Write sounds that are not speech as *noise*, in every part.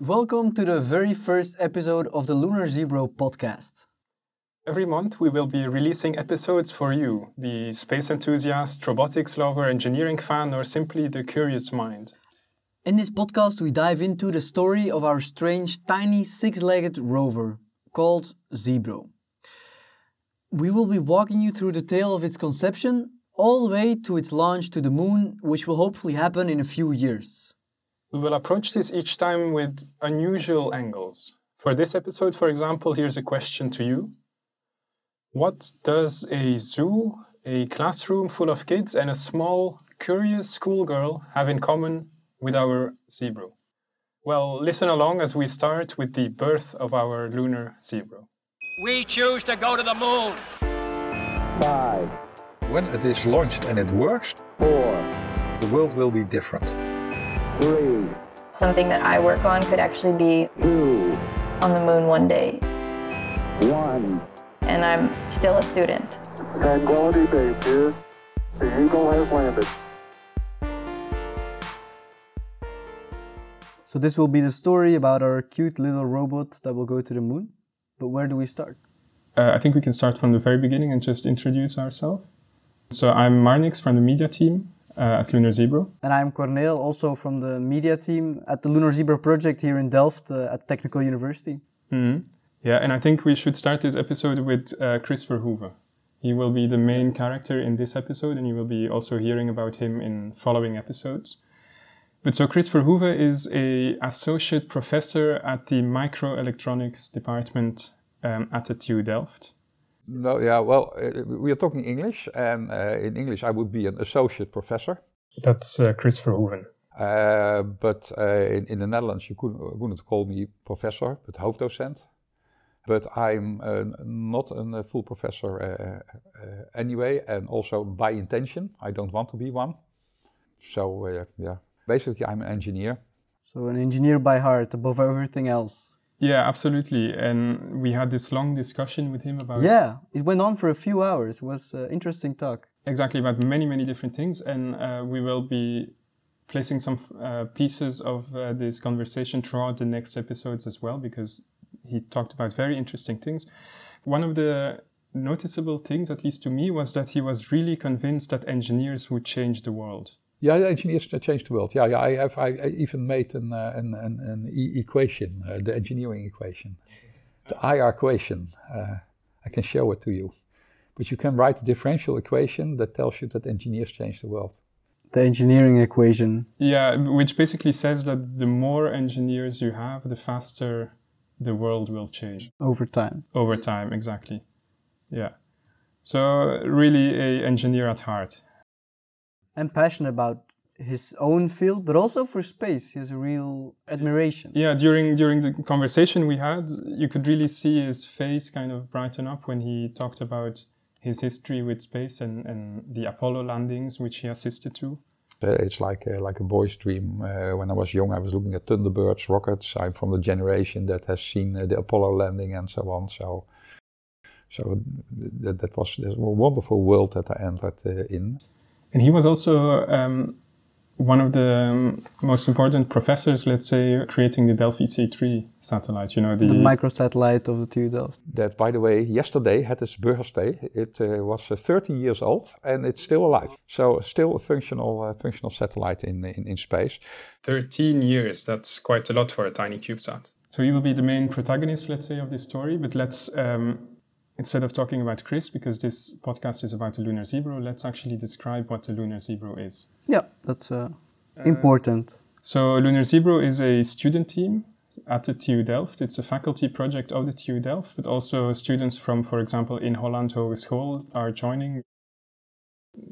Welcome to the very first episode of the Lunar Zebro podcast. Every month, we will be releasing episodes for you, the space enthusiast, robotics lover, engineering fan, or simply the curious mind. In this podcast, we dive into the story of our strange, tiny, six legged rover called Zebro. We will be walking you through the tale of its conception all the way to its launch to the moon, which will hopefully happen in a few years. We will approach this each time with unusual angles. For this episode, for example, here's a question to you What does a zoo, a classroom full of kids, and a small, curious schoolgirl have in common with our Zebro? Well, listen along as we start with the birth of our lunar Zebro. We choose to go to the moon. Five, When it is launched and it works, four, the world will be different. Three, something that I work on could actually be two, on the moon one day, one. and I'm still a student. Tranquility Base here. The Eagle has landed. So, this will be the story about our cute little robot that will go to the moon. But where do we start? Uh, I think we can start from the very beginning and just introduce ourselves. So, I'm Marnix from the media team uh, at Lunar Zebro. And I'm Corneel, also from the media team at the Lunar Zebro project here in Delft uh, at Technical University. Mhm. Yeah, and I think we should start this episode with uh, Chris Verhoeven. He will be the main character in this episode, and you will be also hearing about him in following episodes. But so Chris Verhoeven is a associate professor at the microelectronics department um, at the TU Delft. No, yeah, well, uh, we are talking English, and uh, in English I would be an associate professor. That's uh, Chris Verhoeven. Uh, but uh, in, in the Netherlands you couldn't, wouldn't call me professor, but hoofddocent. But I'm uh, not a uh, full professor uh, uh, anyway, and also by intention. I don't want to be one. So, uh, yeah, basically I'm an engineer. So, an engineer by heart above everything else. Yeah, absolutely. And we had this long discussion with him about Yeah, it went on for a few hours. It was an interesting talk. exactly about many many different things and uh, we will be placing some uh, pieces of uh, this conversation throughout the next episodes as well because he talked about very interesting things one of the noticeable things at least to me was that he was really convinced that engineers would change the world Yeah, the engineers uh, change the world. Yeah, yeah. I have. I, I even made an uh, an, an, an e- equation, uh, the engineering equation, the IR equation. Uh, I can show it to you, but you can write a differential equation that tells you that engineers change the world. The engineering equation. yeah which basically says that the more engineers you have the faster the world will change over time. over time exactly yeah so really a engineer at heart And passionate about his own field, but also for space. He has a real admiration. Yeah, during during the conversation we had, you could really see his face kind of brighten up when he talked about his history with space and, and the Apollo landings which he assisted to. Uh, it's like a, like a boy's dream. Uh, when I was young, I was looking at Thunderbirds rockets. I'm from the generation that has seen uh, the Apollo landing and so on. So, so that, that was this wonderful world that I entered uh, in. And he was also um, one of the um, most important professors, let's say, creating the Delfi C3 satellite. You know, the, The microsatellite of the TU Delft. that, by the way, yesterday had its birthday. It uh, was uh, 30 years old and it's still alive. So still a functional, uh, functional satellite in, in, in space. 13 years. That's quite a lot for a tiny CubeSat. So he will be the main protagonist, let's say, of this story. But let's, um, instead of talking about Chris, because this podcast is about the Lunar Zebro, let's actually describe what the Lunar Zebro is. Yeah, that's uh, important. So Lunar Zebro is a student team at the TU Delft. It's a faculty project of the TU Delft, but also students from, for example, Inholland Hogeschool are joining.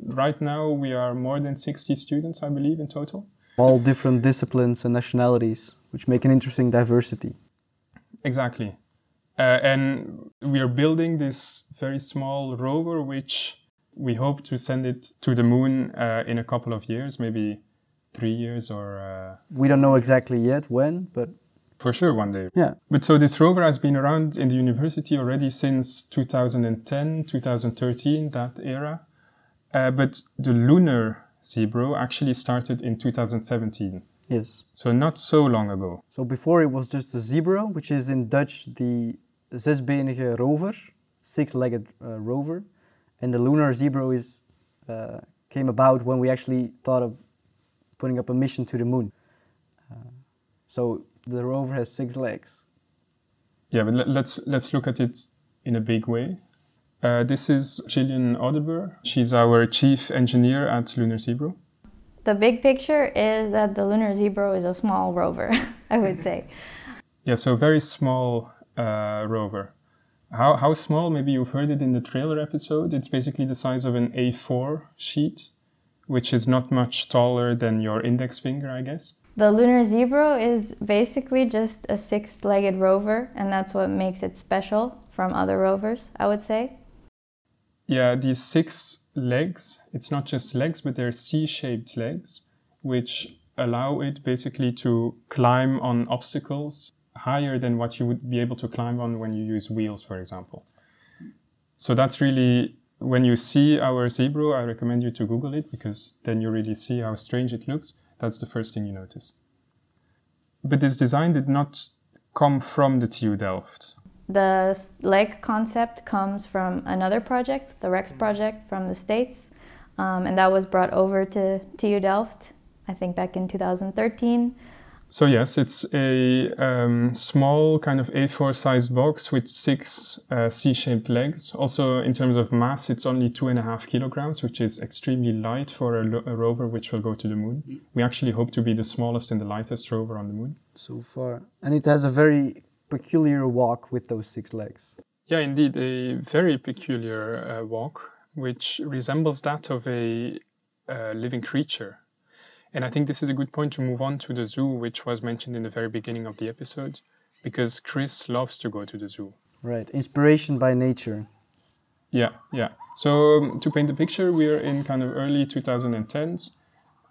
Right now, we are more than 60 students, I believe, in total. All different disciplines and nationalities, which make an interesting diversity. Exactly. Uh, and we are building this very small rover, which we hope to send it to the moon uh, in a couple of years, maybe three years or uh, We don't know exactly yet when, but for sure one day. yeah. But so this rover has been around in the university already since 2010, 2013, that era. Uh, but the lunar Zebro actually started in 2017. Yes. So not so long ago. So before it was just a Zebro, which is in Dutch the zesbenige rover, six-legged uh, rover, and the lunar Zebro is uh, came about when we actually thought of putting up a mission to the moon. Uh, so the rover has six legs. Yeah, but let, let's let's look at it in a big way. Uh, this is Gillian Audebert. She's our chief engineer at Lunar Zebro. The big picture is that the lunar Zebro is a small rover, *laughs* I would say. Yeah, so very small uh, rover. How, how small? Maybe you've heard it in the trailer episode. It's basically the size of an A4 sheet, which is not much taller than your index finger, I guess. The lunar Zebro is basically just a six legged rover, and that's what makes it special from other rovers, I would say. Yeah, these six legs, it's not just legs, but they're C shaped legs, which allow it basically to climb on obstacles higher than what you would be able to climb on when you use wheels, for example. So that's really, when you see our Zebro, I recommend you to Google it because then you really see how strange it looks. That's the first thing you notice. But this design did not come from the TU Delft. The leg concept comes from another project, the RHex project from the States, um, and that was brought over to TU Delft, I think back in 2013. So yes, it's a um, small kind of A4 sized box with six uh, C-shaped legs. Also, in terms of mass, it's only two and a half kilograms, which is extremely light for a, lo- a rover which will go to the moon. We actually hope to be the smallest and the lightest rover on the moon. So far. And it has a very peculiar walk with those six legs. Yeah, indeed, a very peculiar uh, walk, which resembles that of a uh, living creature. And I think this is a good point to move on to the zoo, which was mentioned in the very beginning of the episode, because Chris loves to go to the zoo. Right. Inspiration by nature. Yeah, yeah. So um, to paint the picture, we're in kind of early 2010s,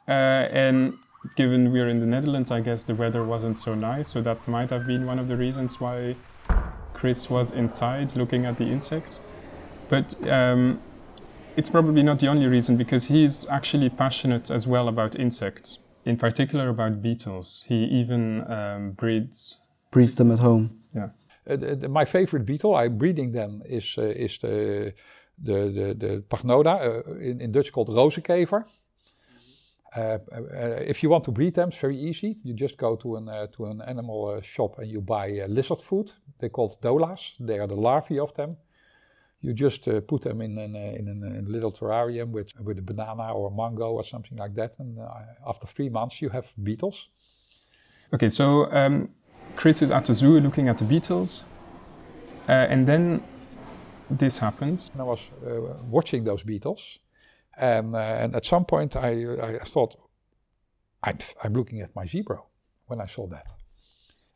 uh, and given we're in the Netherlands, I guess the weather wasn't so nice. So that might have been one of the reasons why Chris was inside looking at the insects. But um, it's probably not the only reason because he's actually passionate as well about insects, in particular about beetles. He even um, breeds. Breeds them at home. Yeah. Uh, the- the- my favorite beetle, I'm breeding them, is, uh, is the, the, the, the Pachnoda, uh, in, in Dutch called rozenkever. Uh, uh, if you want to breed them, it's very easy. You just go to an, uh, to an animal uh, shop and you buy uh, lizard food. They're called dolas. They are the larvae of them. You just uh, put them in, an, uh, in, an, in a little terrarium with, with a banana or a mango or something like that. And uh, after three months, you have beetles. Okay, so um, Chris is at the zoo looking at the beetles, uh, and then this happens. And I was uh, watching those beetles, and uh, and at some point I I thought, I'm I'm looking at my Zebro when I saw that.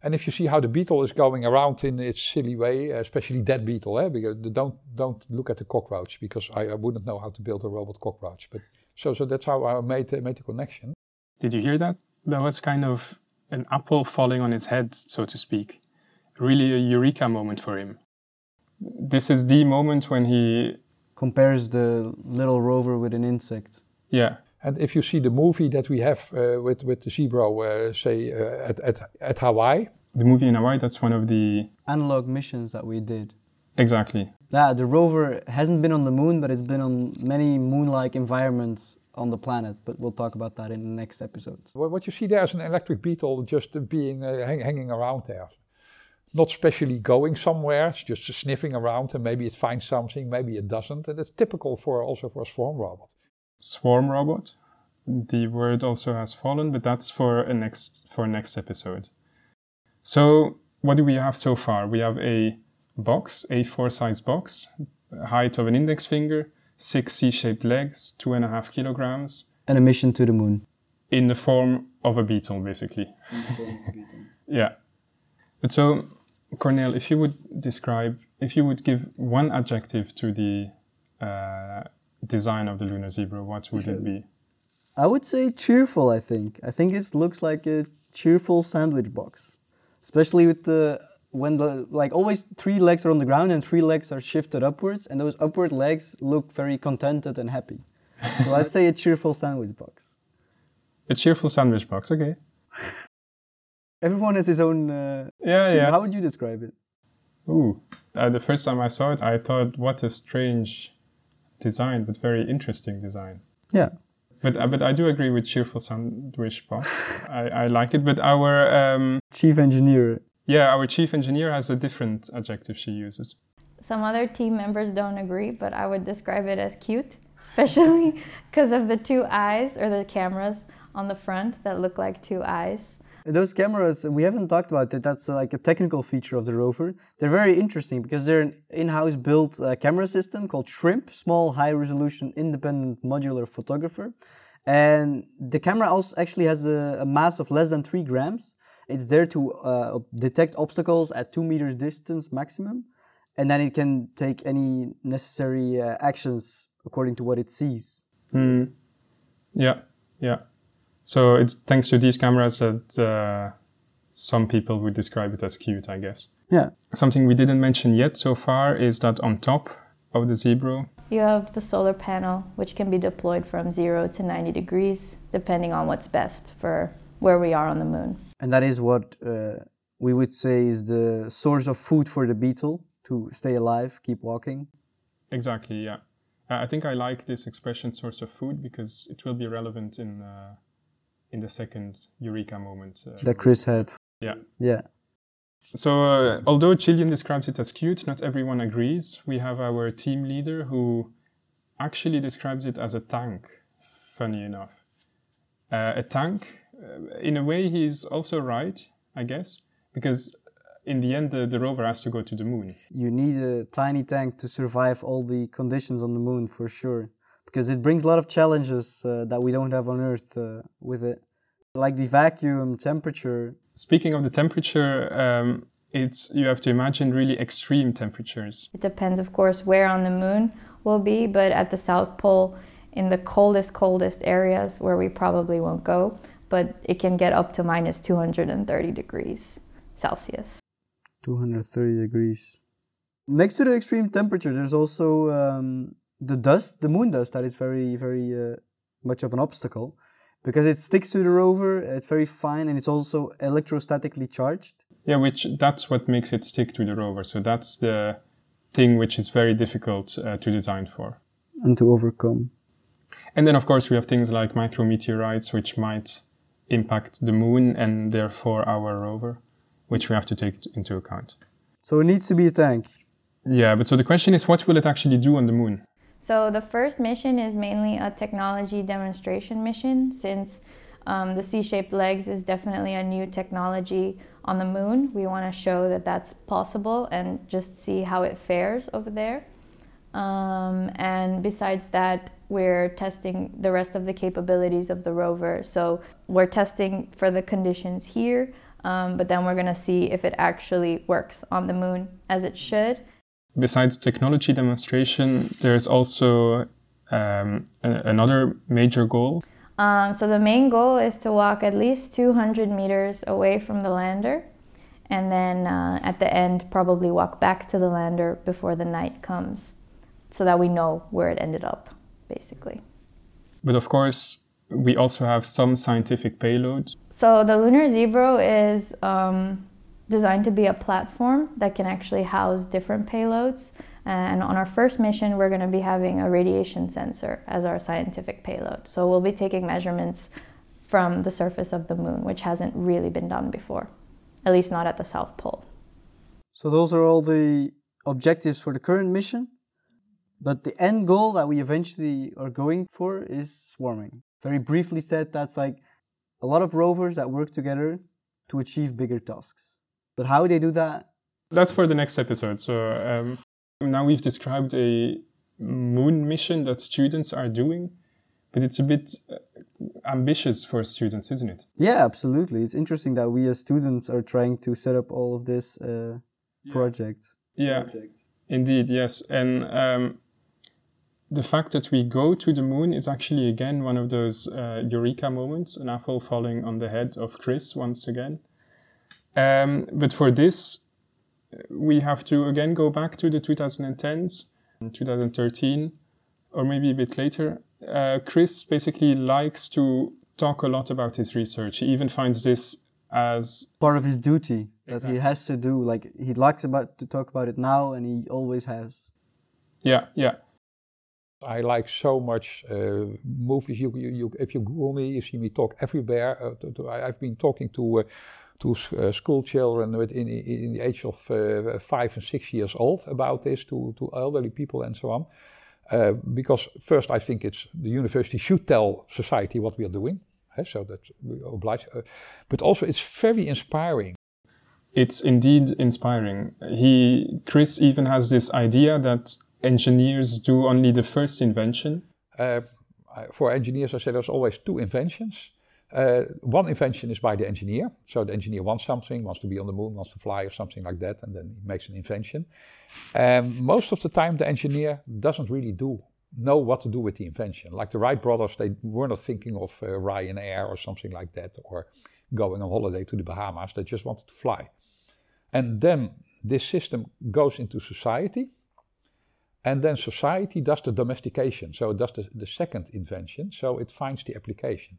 And if you see how the beetle is going around in its silly way, especially that beetle, eh, because don't don't look at the cockroach because I, I wouldn't know how to build a robot cockroach. But so so that's how I made uh, made the connection. Did you hear that? That was kind of an apple falling on his head, so to speak. Really a eureka moment for him. This is the moment when he, Compares the little rover with an insect. yeah, And if you see the movie that we have uh, with with the Zebro, uh, say uh, at, at at Hawaii, the movie in Hawaii, that's one of the. Analog missions that we did. Exactly. Yeah, the rover hasn't been on the moon, but it's been on many moon-like environments on the planet. But we'll talk about that in the next episode. What what you see there is an electric beetle just uh, being uh, hang, hanging around there. Not specially going somewhere, it's just sniffing around and maybe it finds something, maybe it doesn't. And it's typical for also for a swarm robot. Swarm robot. The word also has fallen, but that's for a next for next episode. So what do we have so far? We have a box, A4 size box, height of an index finger, six C-shaped legs, two and a half kilograms, And a mission to the moon. in the form of a beetle, basically. yeah. But so, Corneel, if you would describe, if you would give one adjective to the uh, design of the lunar Zebro, what would it be? I would say cheerful. I think. I think it looks like a cheerful sandwich box, especially with the when the like always three legs are on the ground and three legs are shifted upwards, and those upward legs look very contented and happy. so I'd say a cheerful sandwich box. A cheerful sandwich box, okay. *laughs* Everyone has his own. Uh, Yeah, yeah. How would you describe it? Ooh, uh, the first time I saw it, I thought, what a strange design, but very interesting design. Yeah. But uh, but I do agree with cheerful sandwich box. I, I like it. But our um, Chief engineer. yeah, our chief engineer has a different adjective she uses. Some other team members don't agree, but I would describe it as cute, especially *laughs* because of the two eyes or the cameras on the front that look like two eyes. Those cameras, we haven't talked about it. That's like a technical feature of the rover. They're very interesting because they're an in-house built uh, camera system called Shrimp, small high-resolution independent modular photographer. And the camera also actually has a, a mass of less than three grams. It's there to uh, detect obstacles at two meters distance maximum, and then it can take any necessary uh, actions according to what it sees. Hmm. Yeah, yeah. So it's thanks to these cameras that uh, some people would describe it as cute, I guess. Yeah. Something we didn't mention yet so far is that on top of the Zebro, You have the solar panel, which can be deployed from 0 to 90 degrees, depending on what's best for where we are on the moon. And that is what uh, we would say is the source of food for the beetle to stay alive, keep walking. Exactly, yeah. I think I like this expression source of food because it will be relevant in uh, in the second eureka moment. Uh, That Chris had. Yeah. Yeah. So, uh, although Gillian describes it as cute, not everyone agrees. We have our team leader who actually describes it as a tank, funny enough. Uh, a tank, uh, in a way, he's also right, I guess, because in the end, the, the rover has to go to the moon. You need a tiny tank to survive all the conditions on the moon for sure. Because it brings a lot of challenges uh, that we don't have on Earth uh, with it. Like the vacuum, temperature. Speaking of the temperature, um, it's you have to imagine really extreme temperatures. It depends, of course, where on the moon we'll be, but at the South Pole, in the coldest, coldest areas where we probably won't go, but it can get up to minus 230 degrees Celsius. 230 degrees. Next to the extreme temperature, there's also um, the dust, the moon dust, that is very, very uh, much of an obstacle because it sticks to the rover. It's very fine and it's also electrostatically charged. Yeah, which that's what makes it stick to the rover. So that's the thing which is very difficult uh, to design for. And to overcome. And then, of course, we have things like micrometeorites, which might impact the moon and therefore our rover, which we have to take into account. So it needs to be a tank. Yeah, but so the question is, what will it actually do on the moon? So the first mission is mainly a technology demonstration mission since um, the C-shaped legs is definitely a new technology on the moon. We want to show that that's possible and just see how it fares over there. Um, and besides that, we're testing the rest of the capabilities of the rover. So we're testing for the conditions here, um, but then we're going to see if it actually works on the moon as it should. Besides technology demonstration, there's also um, another major goal. Um, so the main goal is to walk at least 200 meters away from the lander, and then uh, at the end probably walk back to the lander before the night comes, so that we know where it ended up, basically. But of course, we also have some scientific payload. So the Lunar Zebro is um, designed to be a platform that can actually house different payloads. And on our first mission, we're going to be having a radiation sensor as our scientific payload. So we'll be taking measurements from the surface of the moon, which hasn't really been done before, at least not at the South Pole. So those are all the objectives for the current mission. But the end goal that we eventually are going for is swarming. Very briefly said, that's like a lot of rovers that work together to achieve bigger tasks. But how they do that, That's for the next episode. So um, now we've described a moon mission that students are doing, but it's a bit uh, ambitious for students, isn't it? yeah, absolutely. It's interesting that we as students are trying to set up all of this uh, project. Yeah, project. indeed, yes. And um, the fact that we go to the moon is actually again one of those uh, eureka moments, an apple falling on the head of Chris once again. Um, but for this, we have to again go back to the 2010s, 2013, or maybe a bit later. Uh, Chris basically likes to talk a lot about his research. He even finds this as Part of his duty that Exactly. he has to do. Like he likes about to talk about it now, and he always has. yeah, yeah, I like so much uh, movies. You, you, you, if you Google me, you see me talk everywhere. Uh, to, to, I, have been talking to uh, to s- uh, school children with in, in, in the age of uh, five and six years old about this, to, to elderly people and so on. Uh, because first, I think it's the university should tell society what we are doing, eh, so that we oblige. Uh, but also, it's very inspiring. it's indeed inspiring. He Chris even has this idea that engineers do only the first invention. Uh, for engineers, I say there's always two inventions. Uh, one invention is by the engineer. So the engineer wants something, wants to be on the moon, wants to fly, or something like that, and then he makes an invention. Um, most of the time, the engineer doesn't really do know what to do with the invention. Like the Wright brothers, they were not thinking of uh, Ryanair or something like that, or going on holiday to the Bahamas. They just wanted to fly. And then this system goes into society, and then society does the domestication. So it does the, the second invention, so it finds the application.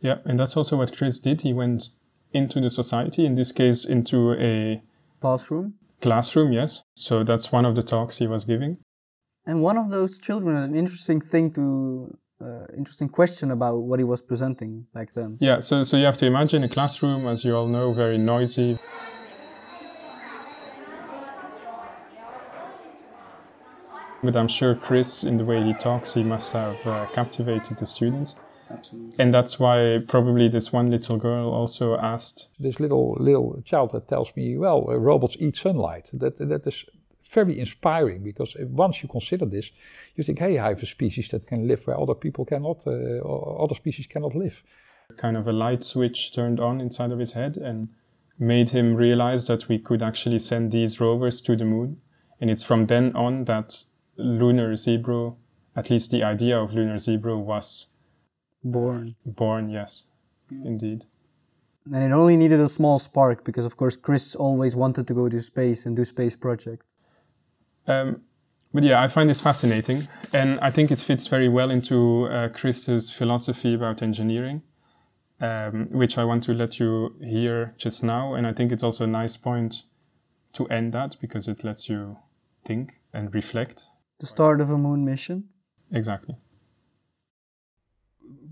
Yeah, and that's also what Chris did. He went into the society, in this case, into a Classroom. classroom, yes. So that's one of the talks he was giving. And one of those children an interesting thing to, uh, interesting question about what he was presenting back then. Yeah, so, so you have to imagine a classroom, as you all know, very noisy. But I'm sure Chris, in the way he talks, he must have uh, captivated the students. Absolutely. And that's why probably this one little girl also asked, This little little child that tells me, well, uh, robots eat sunlight. That that is very inspiring because once you consider this, you think, hey, I have a species that can live where other people cannot, uh, or other species cannot live. kind of a light switch turned on inside of his head and made him realize that we could actually send these rovers to the moon. And it's from then on that Lunar Zebro, at least the idea of Lunar Zebro was Born. born, yes, indeed. And it only needed a small spark because, of course, Chris always wanted to go to space and do space projects. Um, but yeah, I find this fascinating, and I think it fits very well into uh, Chris's philosophy about engineering, um, which I want to let you hear just now. And I think it's also a nice point to end that because it lets you think and reflect. The start of a moon mission. Exactly.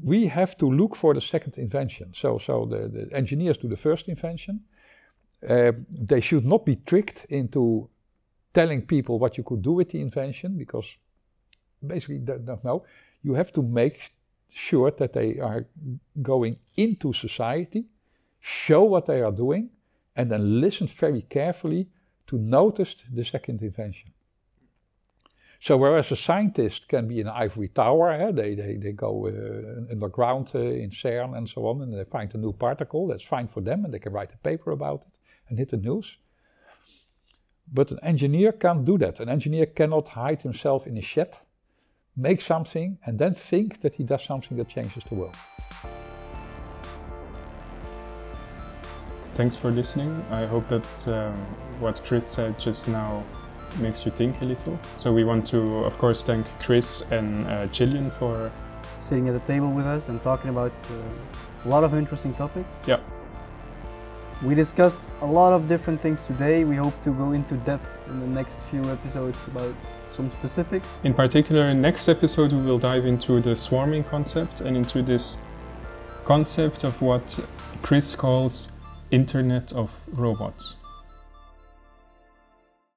We have to look for the second invention. So, so the, the engineers do the first invention. Uh, they should not be tricked into telling people what you could do with the invention because basically they don't know. You have to make sure that they are going into society, show what they are doing, and then listen very carefully to notice the second invention. So whereas a scientist can be in an ivory tower, they, they, they go uh, underground uh, in CERN and so on, and they find a new particle, that's fine for them, and they can write a paper about it and hit the news. But an engineer can't do that. An engineer cannot hide himself in a shed, make something, and then think that he does something that changes the world. Thanks for listening. I hope that um, what Chris said just now makes you think a little. So we want to, of course, thank Chris and uh, Gillian for Sitting at the table with us and talking about uh, a lot of interesting topics. yeah We discussed a lot of different things today. We hope to go into depth in the next few episodes about some specifics. In particular, in next episode, we will dive into the swarming concept and into this concept of what Chris calls Internet of Robots.